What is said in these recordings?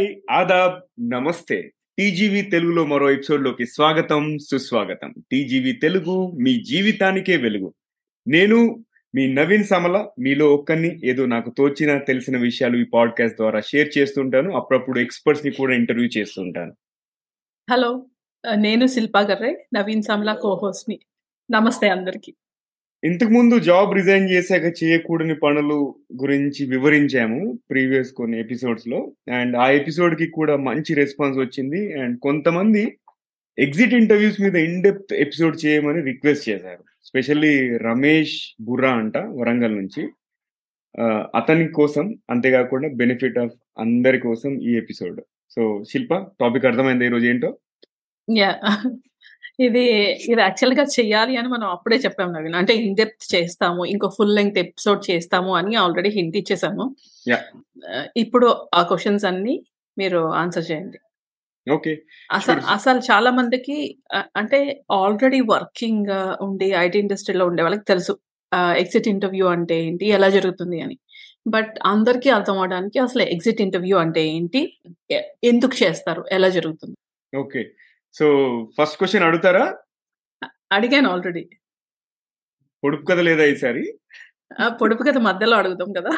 Hi Aadab నమస్తే. TGV తెలుగులో మరో ఎపిసోడ్లోకి స్వాగతం సుస్వాగతం. టీజీవీ తెలుగు మీ జీవితానికే వెలుగు. నేను మీ నవీన్ సమల మీలో ఒక్కరిని ఏదో నాకు తోచిన తెలిసిన విషయాలు ఈ పాడ్కాస్ట్ ద్వారా షేర్ చేస్తుంటాను. అప్పుడప్పుడు ఎక్స్పర్ట్స్ని కూడా ఇంటర్వ్యూ చేస్తుంటాను. హలో నేను శిల్పా గర్రే నవీన్ సమల కోహోస్ట్ని. నమస్తే అందరికి. ఇంతకు ముందు జాబ్ రిజైన్ చేశాక చేయకూడని పనులు గురించి వివరించాము ప్రీవియస్ కొన్ని ఎపిసోడ్స్లో. అండ్ ఆ ఎపిసోడ్కి కూడా మంచి రెస్పాన్స్ వచ్చింది. అండ్ కొంతమంది ఎగ్జిట్ ఇంటర్వ్యూస్ మీద ఇన్ డెప్త్ ఎపిసోడ్ చేయమని రిక్వెస్ట్ చేశారు. స్పెషల్లీ రమేష్ బుర్రా అంట వరంగల్ నుంచి. అతని కోసం అంతేకాకుండా బెనిఫిట్ ఆఫ్ అందరి కోసం ఈ ఎపిసోడ్ సో శిల్ప టాపిక్ అర్థమైంది ఈ రోజు ఏంటో ఇది ఇది యాక్చువల్గా చెయ్యాలి అని మనం అప్పుడే చెప్పాం నవీన్. అంటే ఇన్ డెప్త్ చేస్తాము ఇంకో ఫుల్ లెంగ్త్ ఎపిసోడ్ చేస్తాము అని ఆల్రెడీ హింట్ ఇచ్చేసాము. ఆ, ఇప్పుడు ఆ క్వశ్చన్స్ అన్ని మీరు ఆన్సర్ చేయండి. ఓకే అసలు. అసలు చాలా మందికి ఆ, అంటే ఆల్రెడీ వర్కింగ్ ఉండి ఐటీ ఇండస్ట్రీలో ఉండే వాళ్ళకి తెలుసు ఎగ్జిట్ ఇంటర్వ్యూ అంటే ఏంటి ఎలా జరుగుతుంది అని. బట్ అందరికీ అర్థం అవడానికి అసలు ఎగ్జిట్ ఇంటర్వ్యూ అంటే ఏంటి ఎందుకు చేస్తారు ఎలా జరుగుతుంది? ఓకే సో ఫస్ట్ క్వశ్చన్ అడుగుతారా? అడిగాను ఆల్రెడీ పొడుపు కథ లేదా ఈసారి? ఆ పొడుపు కథ మధ్యలో అడుగుతాం కదా.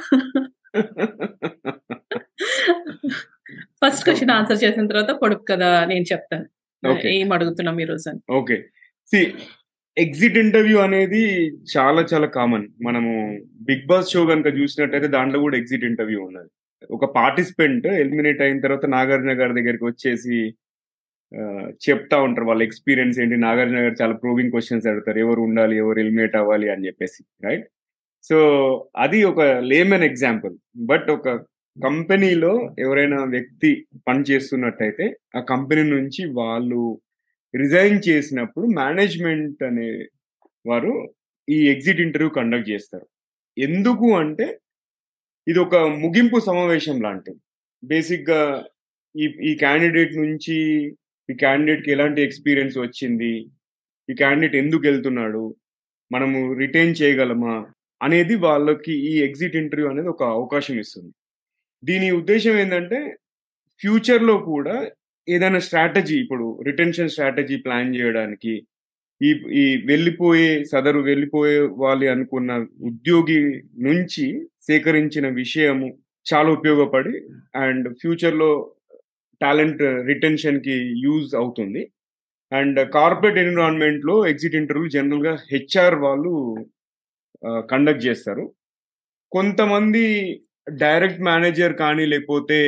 ఫస్ట్ క్వశ్చన్ ఆన్సర్ చేసిన తర్వాత పొడుపు కథ నేను చెప్తాను. Okay. ఏం అడుగుతున్నాం ఈ రోజు అని. ఓకే సి ఎగ్జిట్ ఇంటర్వ్యూ అనేది చాలా చాలా కామన్ మనము బిగ్ బాస్ షో కనుక చూసినట్టయితే దాంట్లో కూడా ఎగ్జిట్ ఇంటర్వ్యూ ఉన్నది. ఒక పార్టిసిపెంట్ ఎలిమినేట్ అయిన తర్వాత నాగార్జున గారి దగ్గరికి వచ్చేసి చెప్తా ఉంటారు. వాళ్ళ ఎక్స్పీరియన్స్ ఏంటి? నాగార్జున గారు చాలా ప్రూవింగ్ క్వశ్చన్స్ అడుగుతారు. ఎవరు ఉండాలి? ఎవరు ఎలిమినేట్ అవ్వాలి? అని చెప్పేసి రైట్? సో అది ఒక లేమన్ ఎగ్జాంపుల్ బట్ ఒక కంపెనీలో ఎవరైనా వ్యక్తి పని చేస్తున్నట్టయితే ఆ కంపెనీ నుంచి వాళ్ళు రిజైన్ చేసినప్పుడు మేనేజ్మెంట్ అనే వారు ఈ ఎగ్జిట్ ఇంటర్వ్యూ కండక్ట్ చేస్తారు. ఎందుకు అంటే ఇది ఒక ముగింపు సమావేశం లాంటిది. బేసిక్గా ఈ ఈ క్యాండిడేట్ నుంచి ఈ క్యాండిడేట్కి ఎలాంటి ఎక్స్పీరియన్స్ వచ్చింది? ఈ క్యాండిడేట్ ఎందుకు వెళ్తున్నాడు? మనము రిటైన్ చేయగలమా? అనేది వాళ్ళకి ఈ ఎగ్జిట్ ఇంటర్వ్యూ అనేది ఒక అవకాశం ఇస్తుంది. దీని ఉద్దేశం ఏంటంటే ఫ్యూచర్లో కూడా ఏదైనా స్ట్రాటజీ ఇప్పుడు రిటెన్షన్ స్ట్రాటజీ ప్లాన్ చేయడానికి ఈ ఈ వెళ్ళిపోయే సదరు వెళ్ళిపోయే వాళ్ళు అనుకున్న ఉద్యోగి నుంచి సేకరించిన విషయము చాలా ఉపయోగపడి అండ్ ఫ్యూచర్లో టాలెంట్ రిటెన్షన్కి యూజ్ అవుతుంది. అండ్ కార్పొరేట్ ఎన్విరాన్మెంట్లో ఎగ్జిట్ ఇంటర్వ్యూ జనరల్గా హెచ్ఆర్ వాళ్ళు కండక్ట్ చేస్తారు. కొంతమంది డైరెక్ట్ మేనేజర్ కానీ లేకపోతే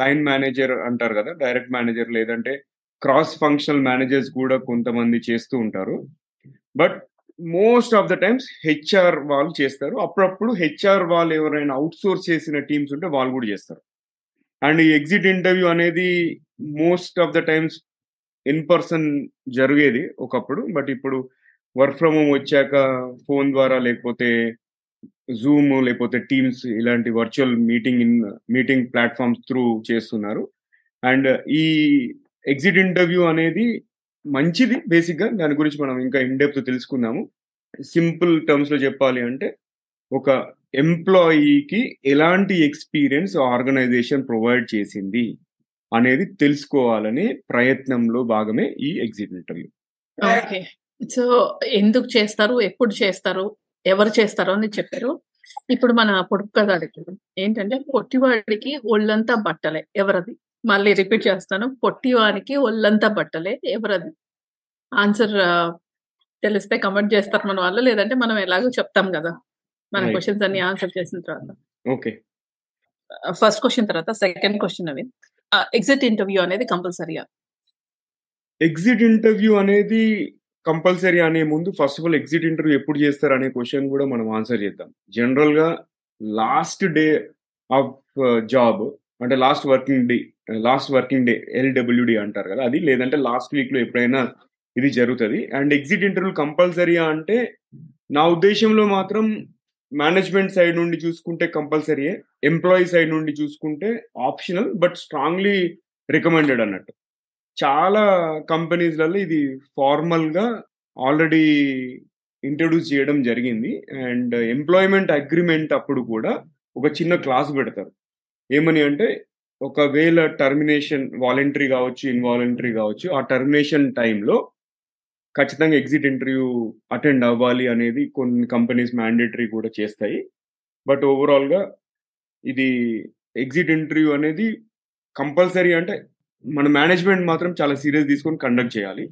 లైన్ మేనేజర్ అంటారు కదా డైరెక్ట్ మేనేజర్ లేదంటే క్రాస్ ఫంక్షనల్ మేనేజర్స్ కూడా కొంతమంది చేస్తూ ఉంటారు. But most of the times HR వాళ్ళు చేస్తారు. అప్పుడప్పుడు హెచ్ఆర్ వాళ్ళు ఎవరైనా అవుట్సోర్స్ చేసిన టీమ్స్ ఉంటే వాళ్ళు కూడా చేస్తారు. అండ్ ఈ ఎగ్జిట్ ఇంటర్వ్యూ అనేది most of the times in person జరిగేది ఒకప్పుడు బట్ ఇప్పుడు వర్క్ ఫ్రమ్ హోమ్ వచ్చాక ఫోన్ ద్వారా లేకపోతే జూమ్ లేకపోతే టీమ్స్ ఇలాంటి virtual meeting in meeting platforms through చేస్తున్నారు. అండ్ ఈ ఎగ్జిట్ ఇంటర్వ్యూ అనేది మంచిది బేసిక్గా దాని గురించి మనం ఇంకా ఇన్ డెప్త్ తెలుసుకుందాము. సింపుల్ టర్మ్స్లో చెప్పాలి అంటే ఒక ఎంప్లాయీకి ఎలాంటి ఎక్స్పీరియన్స్ ఆర్గనైజేషన్ ప్రొవైడ్ చేసింది అనేది తెలుసుకోవాలనే ప్రయత్నంలో భాగమే ఈ ఎగ్జిట్ ఇంటర్వ్యూ సో ఎందుకు చేస్తారు? ఎప్పుడు చేస్తారు? ఎవరు చేస్తారు? అని చెప్పారు. ఇప్పుడు మన పొడుపు కథ అడుగుతాం ఏంటంటే పొట్టివాడికి ఒళ్ళంతా బట్టలే ఎవరది? మళ్ళీ రిపీట్ చేస్తాను. పొట్టివానికి ఒళ్ళంతా బట్టలే ఎవరది? ఆన్సర్ తెలిస్తే కమెంట్ చేస్తారు మన వాళ్ళు. లేదంటే మనం ఎలాగో చెప్తాం కదా. మన. క్వశ్చన్స్ అన్ని ఆన్సర్ చేసిన తర్వాత. ఓకే ఫస్ట్ క్వశ్చన్ తర్వాత సెకండ్ క్వశ్చన్ అవి. ఎగ్జిట్ ఇంటర్వ్యూ అనేది కంపల్సరీగా ఎగ్జిట్ ఇంటర్వ్యూ అనేది కంపల్సరీ అనే ముందు first of all exit interview ఎప్పుడు చేస్తారు అనే క్వశ్చన్ కూడా మనం ఆన్సర్ చేద్దాం. జనరల్గా లాస్ట్ డే ఆఫ్ జాబ్ అంటే last working day last working day LWD అంటారు కదా అది లేదంటే లాస్ట్ వీక్లో ఎప్పుడైనా ఇది జరుగుతుంది. అండ్ ఎగ్జిట్ ఇంటర్వ్యూ కంపల్సరీ అంటే నా ఉద్దేశంలో మాత్రం మేనేజ్మెంట్ సైడ్ నుండి చూసుకుంటే కంపల్సరీ ఎంప్లాయీ సైడ్ నుండి చూసుకుంటే ఆప్షనల్ బట్ స్ట్రాంగ్లీ రికమెండెడ్ అన్నట్టు. చాలా కంపెనీస్లలో ఇది ఫార్మల్గా ఆల్రెడీ ఇంట్రడ్యూస్ చేయడం జరిగింది. అండ్ ఎంప్లాయ్మెంట్ అగ్రిమెంట్ అప్పుడు కూడా ఒక చిన్న క్లాస్ పెడతారు. ఏమని అంటే ఒకవేళ టర్మినేషన్ వాలంటరీ కావచ్చు ఇన్వాలంటరీ కావచ్చు ఆ టర్మినేషన్ టైంలో ఖచ్చితంగా ఎగ్జిట్ ఇంటర్వ్యూ అటెండ్ అవ్వాలి అనేది కొన్ని కంపెనీస్ మ్యాండేటరీ కూడా చేస్తాయి. బట్ ఓవరాల్గా ఇది ఎగ్జిట్ ఇంటర్వ్యూ అనేది కంపల్సరీ అంటే మన మేనేజ్మెంట్ మాత్రం చాలా సీరియస్ తీసుకొని కండక్ట్ చేయాలి.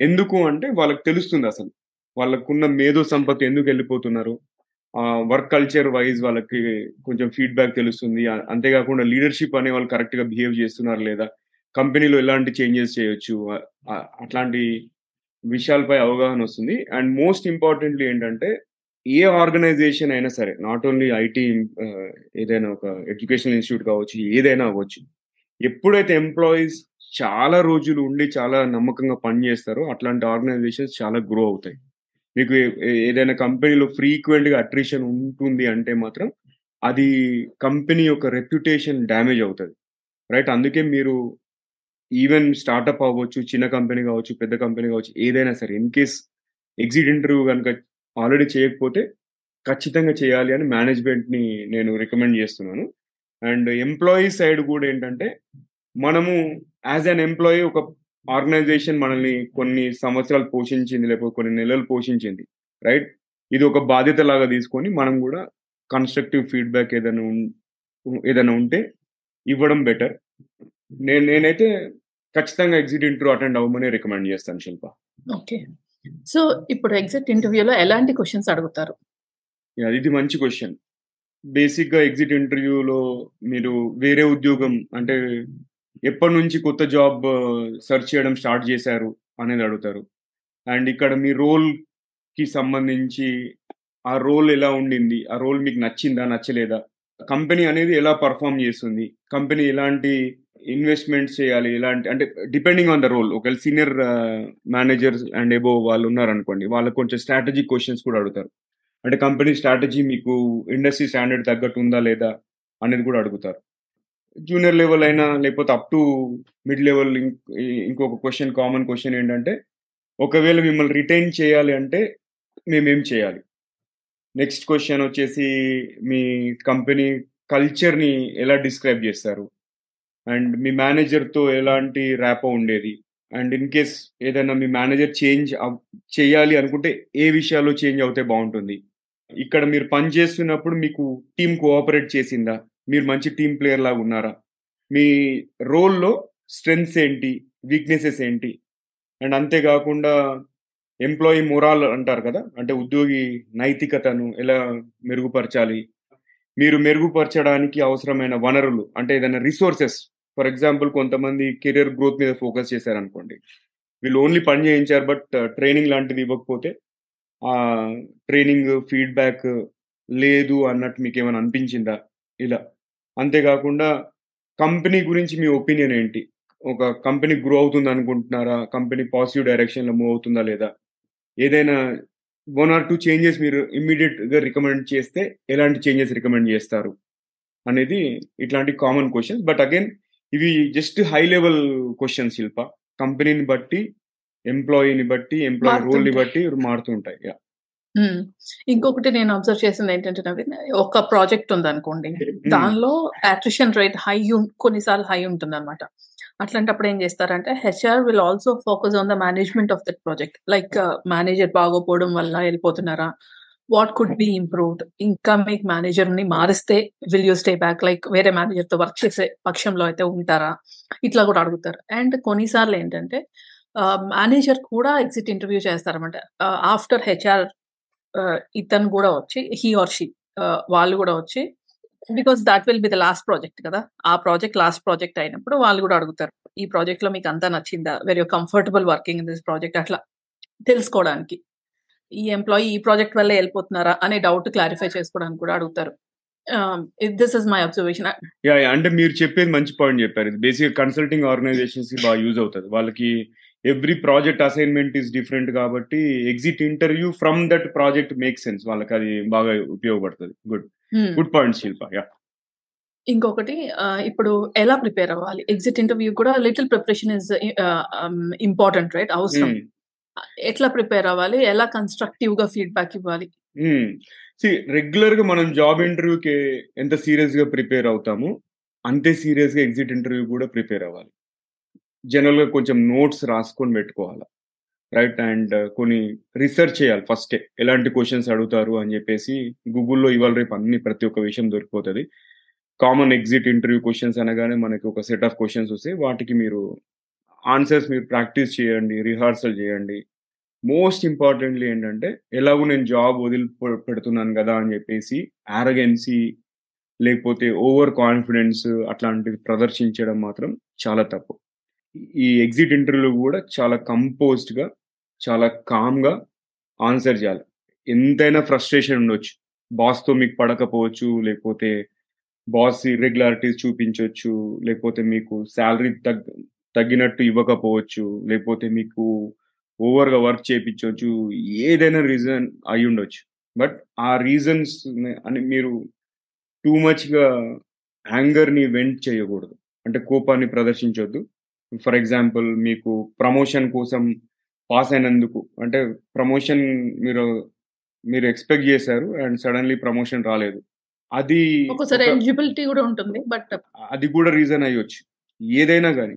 ఎందుకు అంటే వాళ్ళకి తెలుస్తుంది అసలు. వాళ్ళకున్న మేధో సంపత్తి ఎందుకు వెళ్ళిపోతున్నారు? వర్క్ కల్చర్ వైజ్ వాళ్ళకి కొంచెం ఫీడ్బ్యాక్ తెలుస్తుంది. అంతేకాకుండా లీడర్షిప్ అనే వాళ్ళు కరెక్ట్గా బిహేవ్ చేస్తున్నారు లేదా? కంపెనీలో ఎలాంటి చేంజెస్ చేయొచ్చు? అట్లాంటి విషయాలపై అవగాహన వస్తుంది. అండ్ మోస్ట్ ఇంపార్టెంట్లీ ఏంటంటే ఏ ఆర్గనైజేషన్ అయినా సరే నాట్ ఓన్లీ ఐటీ ఏదైనా ఒక ఎడ్యుకేషనల్ ఇన్స్టిట్యూట్ కావచ్చు ఏదైనా అవ్వచ్చు. ఎప్పుడైతే ఎంప్లాయీస్ చాలా రోజులు ఉండి చాలా నమ్మకంగా పనిచేస్తారో అట్లాంటి ఆర్గనైజేషన్స్ చాలా గ్రో అవుతాయి. మీకు ఏదైనా కంపెనీలో ఫ్రీక్వెంట్గా అట్రిషన్ ఉంటుంది అంటే మాత్రం అది కంపెనీ యొక్క రెప్యుటేషన్ డ్యామేజ్ అవుతుంది. రైట్? అందుకే మీరు ఈవెన్ స్టార్ట్అప్ అవ్వచ్చు చిన్న కంపెనీ కావచ్చు పెద్ద కంపెనీ కావచ్చు ఏదైనా సరే ఇన్ కేస్ ఎగ్జిట్ ఇంటర్వ్యూ కనుక ఆల్రెడీ చేయకపోతే ఖచ్చితంగా చేయాలి అని మేనేజ్మెంట్ని నేను రికమెండ్ చేస్తున్నాను. అండ్ ఎంప్లాయీ సైడ్ కూడా ఏంటంటే మనము యాజ్ అన్ ఎంప్లాయీ ఒక ఆర్గనైజేషన్ మనల్ని కొన్ని సంవత్సరాలు పోషించింది లేకపోతే కొన్ని నెలలు పోషించింది రైట్ ఇది ఒక బాధ్యత లాగా తీసుకొని మనం కూడా కన్స్ట్రక్టివ్ ఫీడ్బ్యాక్ ఏదైనా ఏదైనా ఉంటే ఇవ్వడం బెటర్ నేను నేనైతే ఖచ్చితంగా ఎగ్జిట్ ఇంటర్వ్యూ అటెండ్ అవ్వమని రికమెండ్ చేస్తాను శిల్ప. ఓకే. సో ఇప్పుడు ఎగ్జిట్ ఇంటర్వ్యూలో ఎలాంటి క్వశ్చన్స్ అడుగుతారు? ఇది మంచి క్వశ్చన్ బేసిక్గా ఎగ్జిట్ ఇంటర్వ్యూలో మీరు వేరే ఉద్యోగం అంటే ఎప్పటి నుంచి కొత్త జాబ్ సెర్చ్ చేయడం స్టార్ట్ చేశారు అనేది అడుగుతారు. అండ్ ఇక్కడ మీ రోల్కి సంబంధించి ఆ రోల్ ఎలా ఉండింది? ఆ రోల్ మీకు నచ్చిందా నచ్చలేదా? కంపెనీ అనేది ఎలా పర్ఫామ్ చేస్తుంది? కంపెనీ ఎలాంటి ఇన్వెస్ట్మెంట్స్ చేయాలి ఇలాంటి అంటే డిపెండింగ్ ఆన్ ద రోల్ ఒకవేళ సీనియర్ మేనేజర్స్ అండ్ ఎబో వాళ్ళు ఉన్నారనుకోండి వాళ్ళకి కొంచెం స్ట్రాటజిక్ క్వశ్చన్స్ కూడా అడుగుతారు. అంటే కంపెనీ స్ట్రాటజీ మీకు ఇండస్ట్రీ స్టాండర్డ్ తగ్గట్టు ఉందా లేదా అనేది కూడా అడుగుతారు. జూనియర్ లెవెల్ అయినా లేకపోతే అప్ టు మిడ్ లెవెల్ ఇంకొక క్వశ్చన్ కామన్ క్వశ్చన్ ఏంటంటే ఒకవేళ మిమ్మల్ని రిటైన్ చేయాలి అంటే మేమేం చేయాలి? నెక్స్ట్ క్వశ్చన్ వచ్చేసి మీ కంపెనీ కల్చర్ని ఎలా డిస్క్రైబ్ చేస్తారు? అండ్ మీ మేనేజర్తో ఎలాంటి ర్యాపో ఉండేది? అండ్ ఇన్ కేస్ ఏదైనా మీ మేనేజర్ చేంజ్ చేయాలి అనుకుంటే ఏ విషయాల్లో చేంజ్ అవుతే బాగుంటుంది? ఇక్కడ మీరు పని చేస్తున్నప్పుడు మీకు టీం కోఆపరేట్ చేసిందా? మీరు మంచి టీం ప్లేయర్ లాగా ఉన్నారా? మీ రోల్లో స్ట్రెంగ్స్ ఏంటి? వీక్నెసెస్ ఏంటి? అండ్ అంతేకాకుండా ఎంప్లాయీ మొరాల్ అంటారు కదా? అంటే ఉద్యోగి నైతికతను ఎలా మెరుగుపరచాలి? మీరు మెరుగుపరచడానికి అవసరమైన వనరులు అంటే ఏదైనా రిసోర్సెస్ ఫర్ ఎగ్జాంపుల్ కొంతమంది కెరియర్ గ్రోత్ మీద ఫోకస్ చేశారనుకోండి. వీళ్ళు ఓన్లీ పని చేయించారు బట్ ట్రైనింగ్ uh, లాంటిది ఇవ్వకపోతే ఆ ట్రైనింగ్ ఫీడ్బ్యాక్ లేదు అన్నట్టు మీకు ఏమైనా అనిపించిందా? ఇలా. అంతేకాకుండా కంపెనీ గురించి మీ ఒపీనియన్ ఏంటి? ఒక కంపెనీ గ్రో అవుతుంది అనుకుంటున్నారా కంపెనీ పాజిటివ్ డైరెక్షన్లో మూవ్ అవుతుందా లేదా? ఏదైనా వన్ ఆర్ టూ చేంజెస్ మీరు ఇమ్మీడియట్గా రికమెండ్ చేస్తే ఎలాంటి చేంజెస్ రికమెండ్ చేస్తారు? అనేది ఇట్లాంటి కామన్ క్వశ్చన్స్ బట్ అగైన్ ఇవి just high level questions Shilpa కంపెనీని బట్టి ఎంప్లాయీని బట్టి ఎంప్లాయీ రోల్ని బట్టి మారుతుంటాయి. ఇంకొకటి నేను అబ్జర్వ్ చేసింది ఏంటంటే నవీన్ ఒక ప్రాజెక్ట్ ఉంది అనుకోండి దానిలో అట్రిషన్ రేట్ హై కొన్నిసార్లు హై ఉంటుంది అనమాట అట్లాంటప్పుడు ఏం చేస్తారంటే HR will also focus on the management of that project like manager బాగోపోవడం వల్ల వెళ్ళిపోతున్నారా? వాట్ కుడ్ బి ఇంప్రూవ్డ్ ఇంకా మీకు మేనేజర్ని మారిస్తే will you stay back like వేరే మేనేజర్తో వర్క్ చేసే పక్షంలో అయితే ఉంటారా? ఇట్లా కూడా అడుగుతారు. అండ్ కొన్నిసార్లు ఏంటంటే మేనేజర్ కూడా ఎగ్జిట్ ఇంటర్వ్యూ చేస్తారన్నమాట. ఆఫ్టర్ హెచ్ఆర్ ఇతను కూడా వచ్చి హీ ఆర్ షీ వాళ్ళు కూడా వచ్చి because that will be the last project కదా. ఆ ప్రాజెక్ట్ లాస్ట్ ప్రాజెక్ట్ అయినప్పుడు వాళ్ళు కూడా అడుగుతారు. ఈ ప్రాజెక్ట్లో మీకు అంతా నచ్చిందా? Very comfortable working in this project అట్లా తెలుసుకోవడానికి. ఈ ఎంప్లాయీ ఈ ప్రాజెక్ట్ వల్ల వెళ్ళిపోతున్నారా అనే డౌట్ క్లారిఫై చేసుకోవడానికి కూడా అడుగుతారు. This is my observation yeah అంటే మీరు చెప్పేది మంచి పాయింట్ చెప్పారు. ఇది బేసిక్ కన్సల్టింగ్ ఆర్గనైజేషన్స్కి బాగా యూజ్ అవుతుంది. వాళ్ళకి every project assignment is different కాబట్టి exit interview from that project make sense వాళ్ళకి అది బాగా ఉపయోగపడుతుంది. Good good point Shilpa yeah ఇంకొకటి ఇప్పుడు ఎలా ప్రిపేర్ అవ్వాలి? ఎగ్జిట్ ఇంటర్వ్యూ కూడా little preparation is important right అవసరం. ఎట్లా ప్రిపేర్ అవ్వాలి ఎలా కన్స్ట్రక్టివ్గా ఫీడ్బ్యాక్ ఇవ్వాలి సి రెగ్యులర్గా మనం జాబ్ ఇంటర్వ్యూకి ఎంత సీరియస్గా ప్రిపేర్ అవుతాము అంతే సీరియస్‌గా ఎగ్జిట్ ఇంటర్వ్యూ కూడా ప్రిపేర్ అవ్వాలి. జనరల్‌గా కొంచెం నోట్స్ రాసుకొని పెట్టుకోవాలి రైట్. అండ్ కొన్ని రీసెర్చ్ చేయాలి ఫస్టే. ఎలాంటి క్వశ్చన్స్ అడుగుతారు అని చెప్పేసి గూగుల్‌లో ఇవాళ రేపు అన్ని ప్రతి ఒక్క విషయం దొరికిపోతుంది కామన్ ఎగ్జిట్ ఇంటర్వ్యూ క్వశ్చన్స్ అనగానే మనకి ఒక సెట్ ఆఫ్ క్వశ్చన్స్ వస్తాయి. వాటికి మీరు ఆన్సర్స్ మీరు ప్రాక్టీస్ చేయండి. రిహార్సల్ చేయండి. మోస్ట్ ఇంపార్టెంట్‌లీ ఏంటంటే ఎలాగో నేను జాబ్ వదిలి పెడుతున్నాను కదా అని చెప్పేసి ఆరగెన్సీ లేకపోతే ఓవర్ కాన్ఫిడెన్స్ అట్లాంటివి ప్రదర్శించడం మాత్రం చాలా తప్పు. ఈ ఎగ్జిట్ ఇంటర్వ్యూలో కూడా చాలా కంపోజ్డ్‌గా, చాలా కామ్‌గా ఆన్సర్ చేయాలి. ఎంతైనా ఫ్రస్ట్రేషన్ ఉండొచ్చు. బాస్‌తో మీకు పడకపోవచ్చు. లేకపోతే బాస్ ఇర్రెగ్యులారిటీస్ చూపించవచ్చు లేకపోతే మీకు శాలరీ తగ్గ తగ్గినట్టు ఇవ్వకపోవచ్చు. లేకపోతే మీకు ఓవర్‌గా వర్క్ చేపించొచ్చు. ఏదైనా రీజన్ అయ్యుండొచ్చు. బట్ ఆ రీజన్స్ అని మీరు టూ మచ్‌గా యాంగర్‌ని వెంట్ చేయకూడదు. అంటే కోపాన్ని ప్రదర్శించొద్దు. ఫర్ ఎగ్జాంపుల్ మీకు ప్రమోషన్ కోసం పాస్ అయినందుకు అంటే ప్రమోషన్ మీరు మీరు ఎక్స్‌పెక్ట్ చేశారు. అండ్ సడెన్‌లీ ప్రమోషన్ రాలేదు. అది ఎలిజిబిలిటీ కూడా ఉంటుంది. బట్ అది కూడా రీజన్ అయ్యొచ్చు. ఏదైనా గాని.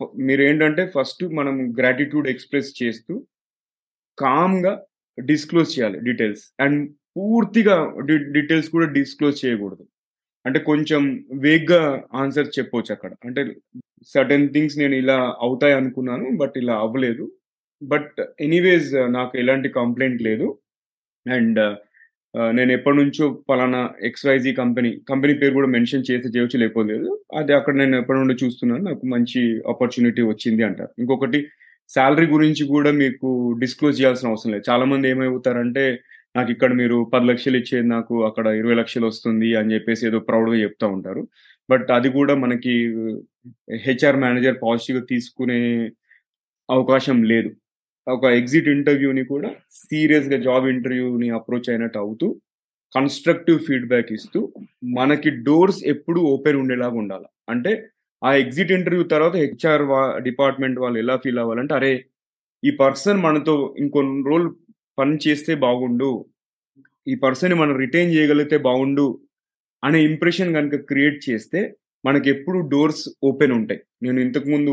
మీరు మీరేంటంటే ఫస్ట్ మనం గ్రాటిట్యూడ్ ఎక్స్‌ప్రెస్ చేస్తూ కామ్‌గా డిస్క్లోజ్ చేయాలి డీటెయిల్స్. అండ్ పూర్తిగా డి డీటెయిల్స్ కూడా డిస్క్లోజ్ చేయకూడదు. అంటే కొంచెం వేగ్‌గా ఆన్సర్ చెప్పవచ్చు అక్కడ. అంటే సర్టెన్ థింగ్స్ నేను ఇలా అవుతాయి అనుకున్నాను. బట్ ఇలా అవ్వలేదు. బట్ ఎనీవేస్ నాకు ఎలాంటి కంప్లైంట్ లేదు. అండ్ నేను నేను ఎప్పటినుంచో పలానా ఎక్స్‌వైజీ కంపెనీ, కంపెనీ పేరు కూడా మెన్షన్ చేసి చేయొచ్చు లేకపోతే లేదు. అది అక్కడ నేను ఎప్పటి నుండి చూస్తున్నాను. నాకు మంచి ఆపర్చునిటీ వచ్చింది అంటారు. ఇంకొకటి శాలరీ గురించి కూడా మీకు డిస్క్లోజ్ చేయాల్సిన అవసరం లేదు. చాలామంది ఏమైపోతారంటే నాకు ఇక్కడ మీరు పది లక్షలు ఇచ్చేది నాకు అక్కడ ఇరవై లక్షలు వస్తుంది అని చెప్పేసి ఏదో ప్రౌడ్‌గా చెప్తా ఉంటారు. బట్ అది కూడా మనకి హెచ్ఆర్ మేనేజర్ పాజిటివ్‌గా తీసుకునే అవకాశం లేదు. ఒక ఎగ్జిట్ ఇంటర్వ్యూని కూడా సీరియస్‌గా జాబ్ ఇంటర్వ్యూని అప్రోచ్ అయినట్టు అవుతూ కన్‌స్ట్రక్టివ్ ఫీడ్‌బ్యాక్ ఇస్తూ మనకి డోర్స్ ఎప్పుడు ఓపెన్ ఉండేలాగా ఉండాల. అంటే ఆ ఎగ్జిట్ ఇంటర్వ్యూ తర్వాత హెచ్ఆర్ వా డిపార్ట్‌మెంట్ వాళ్ళు ఎలా ఫీల్ అవ్వాలంటే అరే! ఈ పర్సన్ మనతో ఇంకొన్ని రోజులు పని చేస్తే బాగుండు. ఈ పర్సన్ మనం రిటైన్ చేయగలిగితే బాగుండు అనే ఇంప్రెషన్ కనుక క్రియేట్ చేస్తే మనకి ఎప్పుడు డోర్స్ ఓపెన్ ఉంటాయి. నేను ఇంతకు ముందు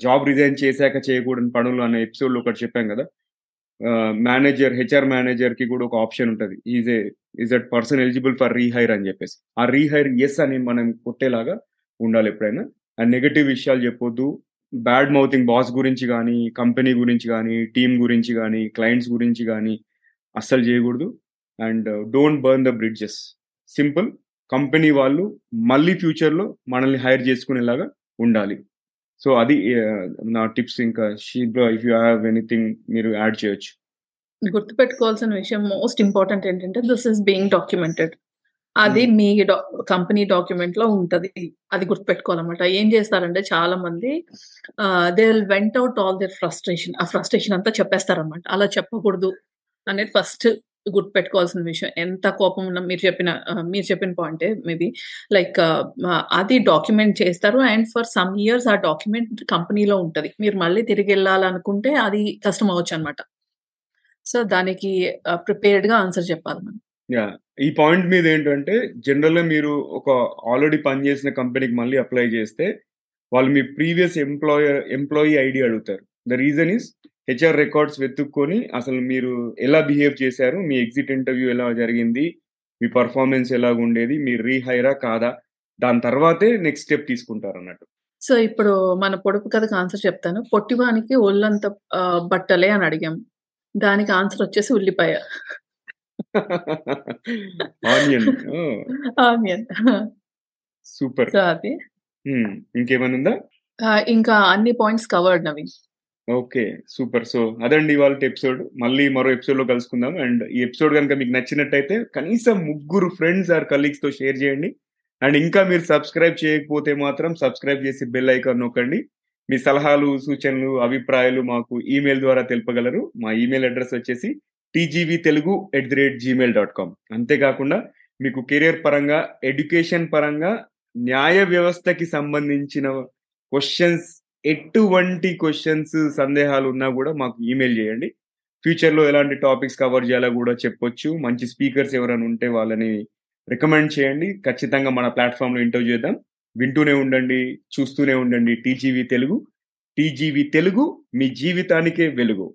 జాబ్ రిజైన్ చేశాక చేయకూడని పనులు అనే ఎపిసోడ్‌లో ఒకటి చెప్పాను కదా! మేనేజర్ హెచ్ఆర్ మేనేజర్‌కి కూడా ఒక ఆప్షన్ ఉంటుంది is a is that person eligible for rehire అని చెప్పేసి. ఆ రీహైర్ ఎస్ అని మనం కొట్టేలాగా ఉండాలి ఎప్పుడైనా. అండ్ నెగటివ్ విషయాలు చెప్పొద్దు. బ్యాడ్ మౌతింగ్ బాస్ గురించి కానీ కంపెనీ గురించి కానీ టీం గురించి కానీ క్లయింట్స్ గురించి కానీ అస్సలు చేయకూడదు. And don't burn the bridges. Simple. Company వాళ్ళు మళ్ళీ ఫ్యూచర్‌లో మనల్ని హైర్ చేసుకునేలాగా ఉండాలి. సో అది నా టిప్స్ ఇంకా Sheeba if you have anything మీరు యాడ్ చేయొచ్చు. గుర్తుపెట్టుకోవాల్సిన విషయం మోస్ట్ ఇంపార్టెంట్ ఏంటంటే దిస్ ఈస్ బీయింగ్ డాక్యుమెంటెడ్. అది హ్మ్. మీ కంపెనీ డాక్యుమెంట్‌లో ఉంటది. అది గుర్తుపెట్టుకోవాలన్నమాట. ఏం చేస్తారంటే చాలామంది ఆహ్, they will vent out all their frustration. ఆ ఫ్రస్ట్రేషన్ అంతా చెప్పేస్తారన్నమాట. అలా చెప్పకూడదు అనేది ఫస్ట్ గుర్తుపెట్టుకోవాల్సిన విషయం. ఎంత కోపం ఉన్నా మీరు చెప్పిన మీరు చెప్పిన పాయింటే మేబీ లైక్ అది డాక్యుమెంట్ చేస్తారు. అండ్ ఫర్ సమ్ ఇయర్స్ ఆ డాక్యుమెంట్ కంపెనీలో ఉంటుంది మీరు మళ్ళీ తిరిగి వెళ్ళాలనుకుంటే అది కష్టం అవ్వచ్చు అనమాట సో దానికి ప్రిపేర్డ్గా ఆన్సర్ చెప్పాలి మనం. ఈ పాయింట్ మీద ఏంటంటే జనరల్‌గా మీరు ఒక ఆల్రెడీ పనిచేసిన కంపెనీకి మళ్ళీ అప్లై చేస్తే వాళ్ళు మీ ప్రీవియస్ ఎంప్లాయర్ ఎంప్లాయీ ఐడి అడుగుతారు. The reason is HR records వెతుక్కొని అసలు మీరు ఎలా బిహేవ్ చేశారు? మీ ఎగ్జిట్ ఇంటర్వ్యూ ఎలా జరిగింది? మీ పెర్ఫార్మన్స్ ఎలాగుండేది? మీరు రీహైరా? కాదా? దాని తర్వాతే నెక్స్ట్ స్టెప్ తీసుకుంటారన్నట్టు. సో ఇప్పుడు మన పొడుపు కథకు ఆన్సర్ చెప్తాను. పొట్టివానికి ఒళ్ళంత బట్టలే అని అడిగాం. దానికి ఆన్సర్ వచ్చేసి ఉల్లిపాయ. ఆనియన్. ఆనియన్. సూపర్. అది. ఇంకేమైనా ఉందా? ఇంకా అన్ని points covered Naveen. Okay. Super. So అదండి ఇవాళ ఎపిసోడ్. మళ్ళీ మరో ఎపిసోడ్‌లో కలుసుకుందాం. అండ్ ఈ ఎపిసోడ్ కనుక మీకు నచ్చినట్టయితే కనీసం ముగ్గురు ఫ్రెండ్స్ ఆర్ కలీగ్స్‌తో షేర్ చేయండి. అండ్ ఇంకా మీరు సబ్స్క్రైబ్ చేయకపోతే మాత్రం సబ్స్క్రైబ్ చేసి బెల్ ఐకాన్ నొక్కండి. మీ సలహాలు, సూచనలు, అభిప్రాయాలు మాకు ఈమెయిల్ ద్వారా తెలుపగలరు. మా ఈమెయిల్ అడ్రస్ వచ్చేసి TGV Telugu at the rate Gmail dot com అంతేకాకుండా మీకు కెరియర్ పరంగా, ఎడ్యుకేషన్ పరంగా, న్యాయ వ్యవస్థకి సంబంధించిన క్వశ్చన్స్ ఎటువంటి క్వశ్చన్స్ సందేహాలు ఉన్నా కూడా మాకు ఈమెయిల్ చేయండి. ఫ్యూచర్‌లో ఎలాంటి టాపిక్స్ కవర్ చేయాలో కూడా చెప్పొచ్చు. మంచి స్పీకర్స్ ఎవరైనా ఉంటే వాళ్ళని రికమెండ్ చేయండి. ఖచ్చితంగా మన ప్లాట్ఫామ్లో ఇంటర్వ్యూ చేద్దాం. వింటూనే ఉండండి చూస్తూనే ఉండండి టీజీవీ తెలుగు టీజీవీ తెలుగు మీ జీవితానికే వెలుగు